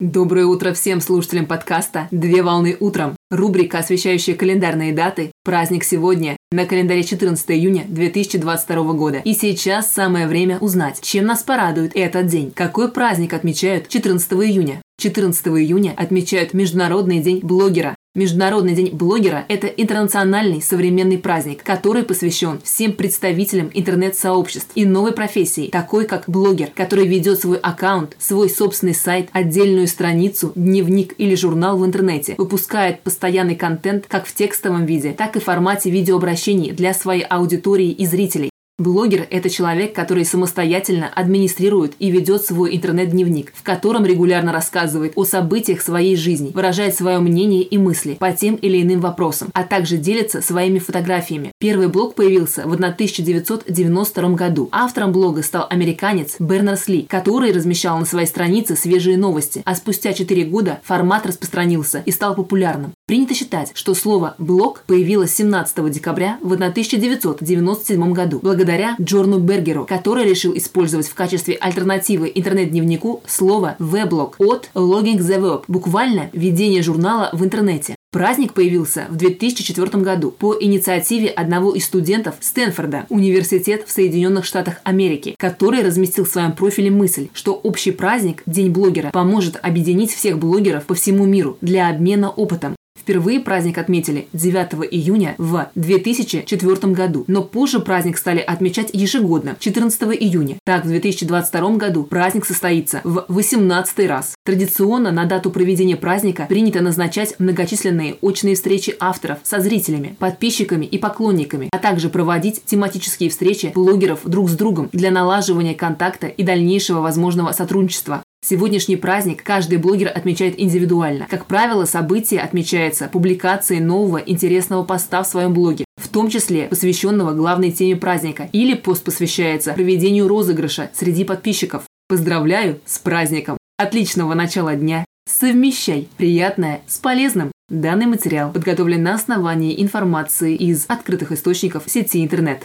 Доброе утро всем слушателям подкаста «Две волны утром». Рубрика, освещающая календарные даты. Праздник сегодня. На календаре 14 июня 2022 года. И сейчас самое время узнать, чем нас порадует этот день. Какой праздник отмечают 14 июня? 14 июня отмечают Международный день блогера. Международный день блогера – это интернациональный современный праздник, который посвящен всем представителям интернет-сообществ и новой профессии, такой как блогер, который ведет свой аккаунт, свой собственный сайт, отдельную страницу, дневник или журнал в интернете, выпускает постоянный контент как в текстовом виде, так и в формате видеообращений для своей аудитории и зрителей. Блогер – это человек, который самостоятельно администрирует и ведет свой интернет-дневник, в котором регулярно рассказывает о событиях своей жизни, выражает свое мнение и мысли по тем или иным вопросам, а также делится своими фотографиями. Первый блог появился в 1992 году. Автором блога стал американец Бернарс Ли, который размещал на своей странице свежие новости, а спустя 4 года формат распространился и стал популярным. Принято считать, что слово «блог» появилось 17 декабря в 1997 году, благодаря Джорну Бергеру, который решил использовать в качестве альтернативы интернет-дневнику слово «веблог» от «logging the web», буквально «ведение журнала в интернете». Праздник появился в 2004 году по инициативе одного из студентов Стэнфорда, университет в Соединенных Штатах Америки, который разместил в своем профиле мысль, что общий праздник День блогера поможет объединить всех блогеров по всему миру для обмена опытом. Впервые праздник отметили 9 июня в 2004 году, но позже праздник стали отмечать ежегодно 14 июня. Так, в 2022 году праздник состоится в 18 раз. Традиционно на дату проведения праздника принято назначать многочисленные очные встречи авторов со зрителями, подписчиками и поклонниками, а также проводить тематические встречи блогеров друг с другом для налаживания контакта и дальнейшего возможного сотрудничества. Сегодняшний праздник каждый блогер отмечает индивидуально. Как правило, событие отмечается публикацией нового интересного поста в своем блоге, в том числе посвященного главной теме праздника, или пост посвящается проведению розыгрыша среди подписчиков. Поздравляю с праздником! Отличного начала дня! Совмещай приятное с полезным. Данный материал подготовлен на основании информации из открытых источников сети интернет.